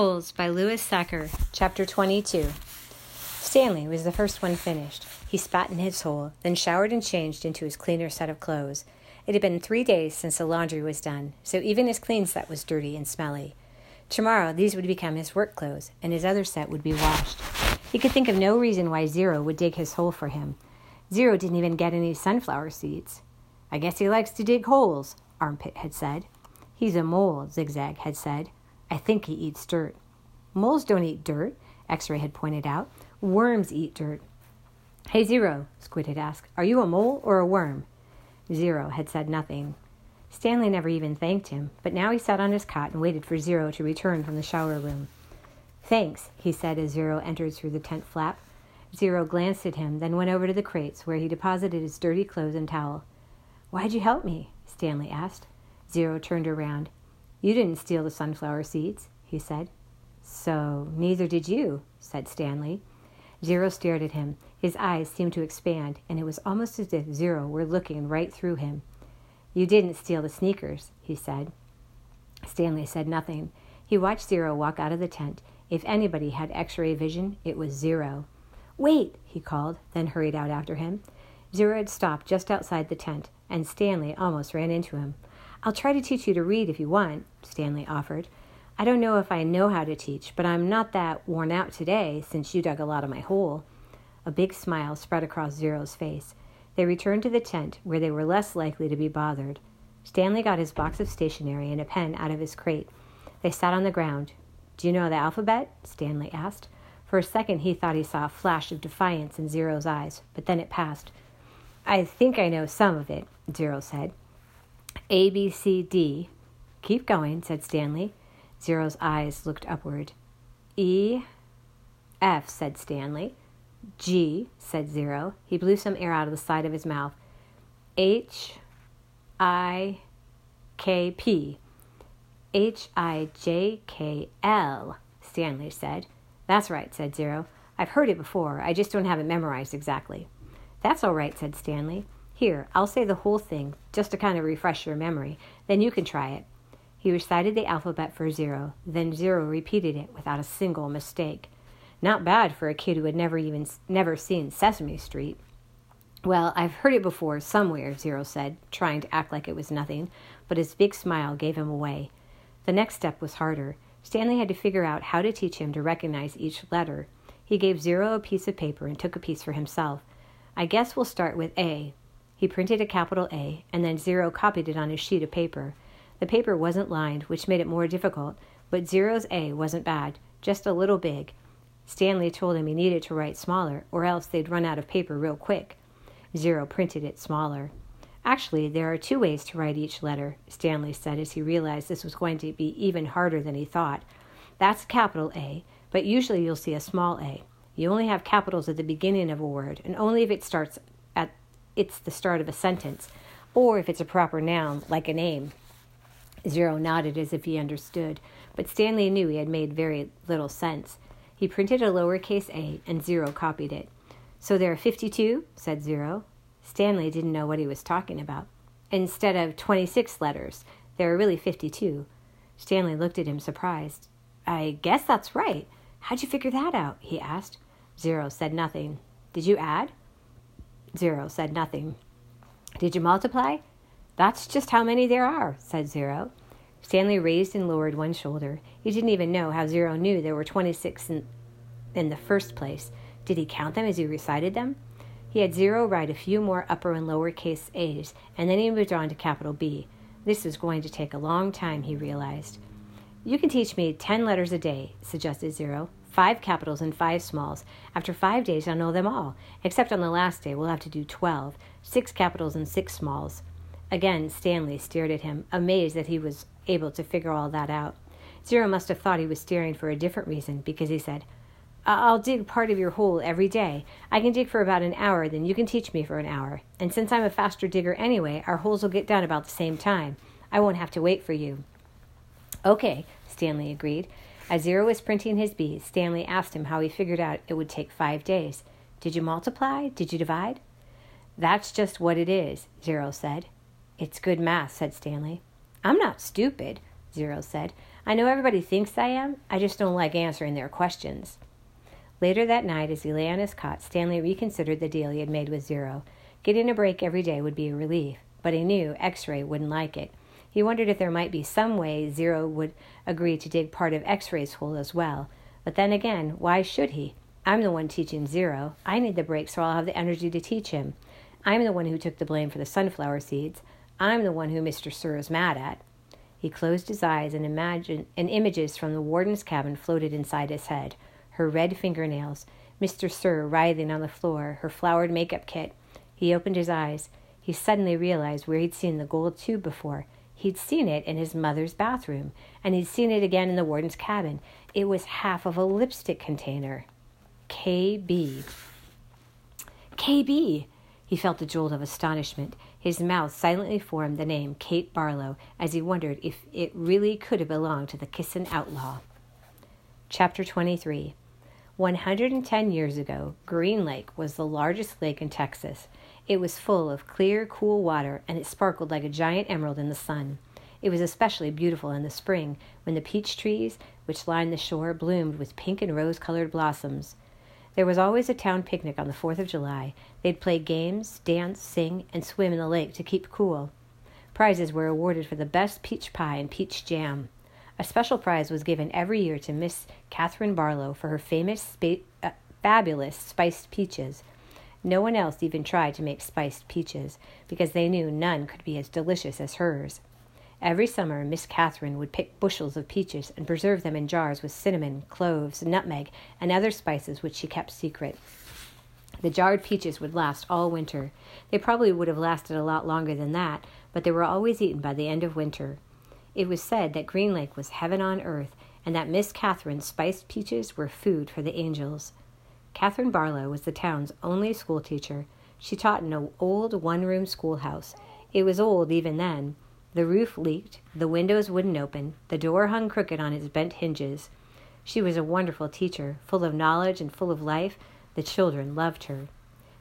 By Louis Sachar, Chapter 22. Stanley was the first one finished. He spat in his hole, then showered and changed into his cleaner set of clothes. It had been three days since the laundry was done, so even his clean set was dirty and smelly. Tomorrow, these would become his work clothes, and his other set would be washed. He could think of no reason why Zero would dig his hole for him. Zero didn't even get any sunflower seeds. I guess he likes to dig holes, Armpit had said. He's a mole, Zigzag had said. I think he eats dirt. Moles don't eat dirt, X ray had pointed out. Worms eat dirt. Hey, Zero, Squid had asked, are you a mole or a worm? Zero had said nothing. Stanley never even thanked him, but now he sat on his cot and waited for Zero to return from the shower room. Thanks, he said as Zero entered through the tent flap. Zero glanced at him, then went over to the crates where he deposited his dirty clothes and towel. Why'd you help me? Stanley asked. Zero turned around. You didn't steal the sunflower seeds, he said. So neither did you, said Stanley. Zero stared at him. His eyes seemed to expand, and it was almost as if Zero were looking right through him. You didn't steal the sneakers, he said. Stanley said nothing. He watched Zero walk out of the tent. If anybody had x ray vision, it was Zero. Wait, he called, then hurried out after him. Zero had stopped just outside the tent, and Stanley almost ran into him. I'll try to teach you to read if you want, Stanley offered. I don't know if I know how to teach, but I'm not that worn out today since you dug a lot of my hole. A big smile spread across Zero's face. They returned to the tent, where they were less likely to be bothered. Stanley got his box of stationery and a pen out of his crate. They sat on the ground. Do you know the alphabet? Stanley asked. For a second, he thought he saw a flash of defiance in Zero's eyes, but then it passed. I think I know some of it, Zero said. A, B, C, D. Keep going, said Stanley. Zero's eyes looked upward. E, F, said Stanley. G, said Zero. He blew some air out of the side of his mouth. H, I, K, P. H, I, J, K, L, Stanley said. That's right, said Zero. I've heard it before. I just don't have it memorized exactly. That's all right, said Stanley. Here, I'll say the whole thing, just to kind of refresh your memory. Then you can try it. He recited the alphabet for Zero. Then Zero repeated it without a single mistake. Not bad for a kid who had never even never seen Sesame Street. Well, I've heard it before somewhere, Zero said, trying to act like it was nothing, but his big smile gave him away. The next step was harder. Stanley had to figure out how to teach him to recognize each letter. He gave Zero a piece of paper and took a piece for himself. I guess we'll start with A, he printed a capital A, and then Zero copied it on his sheet of paper. The paper wasn't lined, which made it more difficult, but Zero's A wasn't bad, just a little big. Stanley told him he needed to write smaller, or else they'd run out of paper real quick. Zero printed it smaller. Actually, there are two ways to write each letter, Stanley said as he realized this was going to be even harder than he thought. That's capital A, but usually you'll see a small a. You only have capitals at the beginning of a word, and only if it starts it's the start of a sentence, or if it's a proper noun, like a name. Zero nodded as if he understood, but Stanley knew he had made very little sense. He printed a lowercase a, and Zero copied it. So there are 52, said Zero. Stanley didn't know what he was talking about. Instead of 26 letters, there are really 52. Stanley looked at him surprised. I guess that's right. How'd you figure that out? he asked. Zero said nothing. Did you add? Zero said nothing. Did you multiply? That's just how many there are, said Zero. Stanley raised and lowered one shoulder. He didn't even know how Zero knew there were 26 in, in the first place. Did he count them as he recited them? He had Zero write a few more upper and lower case A's, and then he moved on to capital B. This was going to take a long time, he realized. You can teach me ten letters a day, suggested Zero five capitals and five smalls. After five days, I'll know them all, except on the last day, we'll have to do twelve, six capitals and six smalls. Again, Stanley stared at him, amazed that he was able to figure all that out. Zero must have thought he was staring for a different reason, because he said, I'll dig part of your hole every day. I can dig for about an hour, then you can teach me for an hour. And since I'm a faster digger anyway, our holes will get done about the same time. I won't have to wait for you. Okay, Stanley agreed. As Zero was printing his bees, Stanley asked him how he figured out it would take five days. Did you multiply? Did you divide? That's just what it is, Zero said. It's good math, said Stanley. I'm not stupid, Zero said. I know everybody thinks I am, I just don't like answering their questions. Later that night, as he lay on his cot, Stanley reconsidered the deal he had made with Zero. Getting a break every day would be a relief, but he knew X ray wouldn't like it. He wondered if there might be some way Zero would agree to dig part of X ray's hole as well. But then again, why should he? I'm the one teaching Zero. I need the break so I'll have the energy to teach him. I'm the one who took the blame for the sunflower seeds. I'm the one who Mr. Sir is mad at. He closed his eyes and imagined and images from the warden's cabin floated inside his head. Her red fingernails, Mr. Sir writhing on the floor, her flowered makeup kit. He opened his eyes. He suddenly realized where he'd seen the gold tube before. He'd seen it in his mother's bathroom, and he'd seen it again in the warden's cabin. It was half of a lipstick container. KB. KB! He felt a jolt of astonishment. His mouth silently formed the name Kate Barlow as he wondered if it really could have belonged to the kissin' outlaw. Chapter 23 110 years ago, Green Lake was the largest lake in Texas. It was full of clear, cool water, and it sparkled like a giant emerald in the sun. It was especially beautiful in the spring when the peach trees, which lined the shore, bloomed with pink and rose colored blossoms. There was always a town picnic on the 4th of July. They'd play games, dance, sing, and swim in the lake to keep cool. Prizes were awarded for the best peach pie and peach jam. A special prize was given every year to Miss Catherine Barlow for her famous, spa- uh, fabulous spiced peaches. No one else even tried to make spiced peaches because they knew none could be as delicious as hers. Every summer, Miss Catherine would pick bushels of peaches and preserve them in jars with cinnamon, cloves, nutmeg, and other spices which she kept secret. The jarred peaches would last all winter. They probably would have lasted a lot longer than that, but they were always eaten by the end of winter. It was said that Green Lake was heaven on earth, and that Miss Catherine's spiced peaches were food for the angels. Catherine Barlow was the town's only schoolteacher. She taught in an old one room schoolhouse. It was old even then, the roof leaked, the windows wouldn't open, the door hung crooked on its bent hinges. She was a wonderful teacher, full of knowledge and full of life. The children loved her.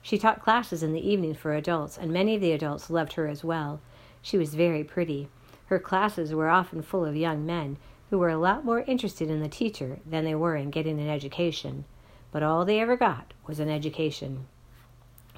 She taught classes in the evening for adults, and many of the adults loved her as well. She was very pretty. Her classes were often full of young men who were a lot more interested in the teacher than they were in getting an education. But all they ever got was an education.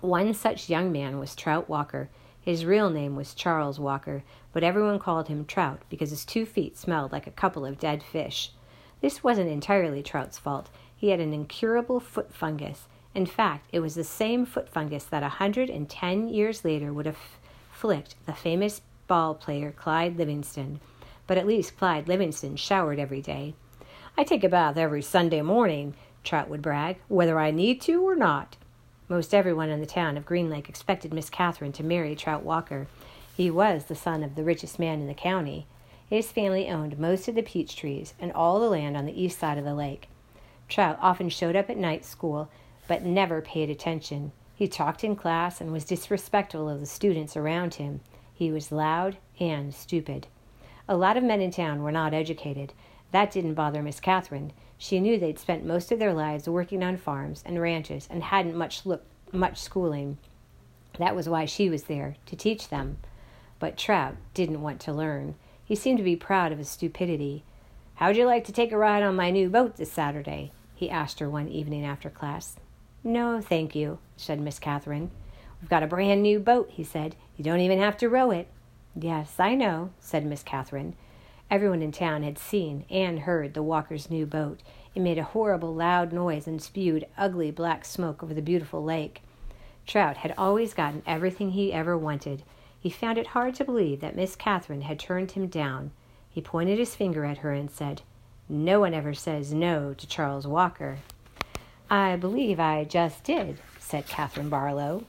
One such young man was Trout Walker. His real name was Charles Walker, but everyone called him Trout because his two feet smelled like a couple of dead fish. This wasn't entirely Trout's fault. He had an incurable foot fungus. In fact, it was the same foot fungus that a hundred and ten years later would have afflict the famous ball player Clyde Livingston. But at least Clyde Livingston showered every day. I take a bath every Sunday morning, Trout would brag, whether I need to or not. Most everyone in the town of Green Lake expected Miss Catherine to marry Trout Walker. He was the son of the richest man in the county. His family owned most of the peach trees and all the land on the east side of the lake. Trout often showed up at night school, but never paid attention. He talked in class and was disrespectful of the students around him. He was loud and stupid. A lot of men in town were not educated. That didn't bother Miss Catherine. She knew they'd spent most of their lives working on farms and ranches and hadn't much look, much schooling. That was why she was there, to teach them. But Trout didn't want to learn. He seemed to be proud of his stupidity. How'd you like to take a ride on my new boat this Saturday? he asked her one evening after class. No, thank you, said Miss Catherine. We've got a brand new boat, he said. You don't even have to row it. Yes, I know, said Miss Catherine. Everyone in town had seen and heard the Walkers' new boat. It made a horrible loud noise and spewed ugly black smoke over the beautiful lake. Trout had always gotten everything he ever wanted. He found it hard to believe that Miss Catherine had turned him down. He pointed his finger at her and said, No one ever says no to Charles Walker. I believe I just did, said Catherine Barlow.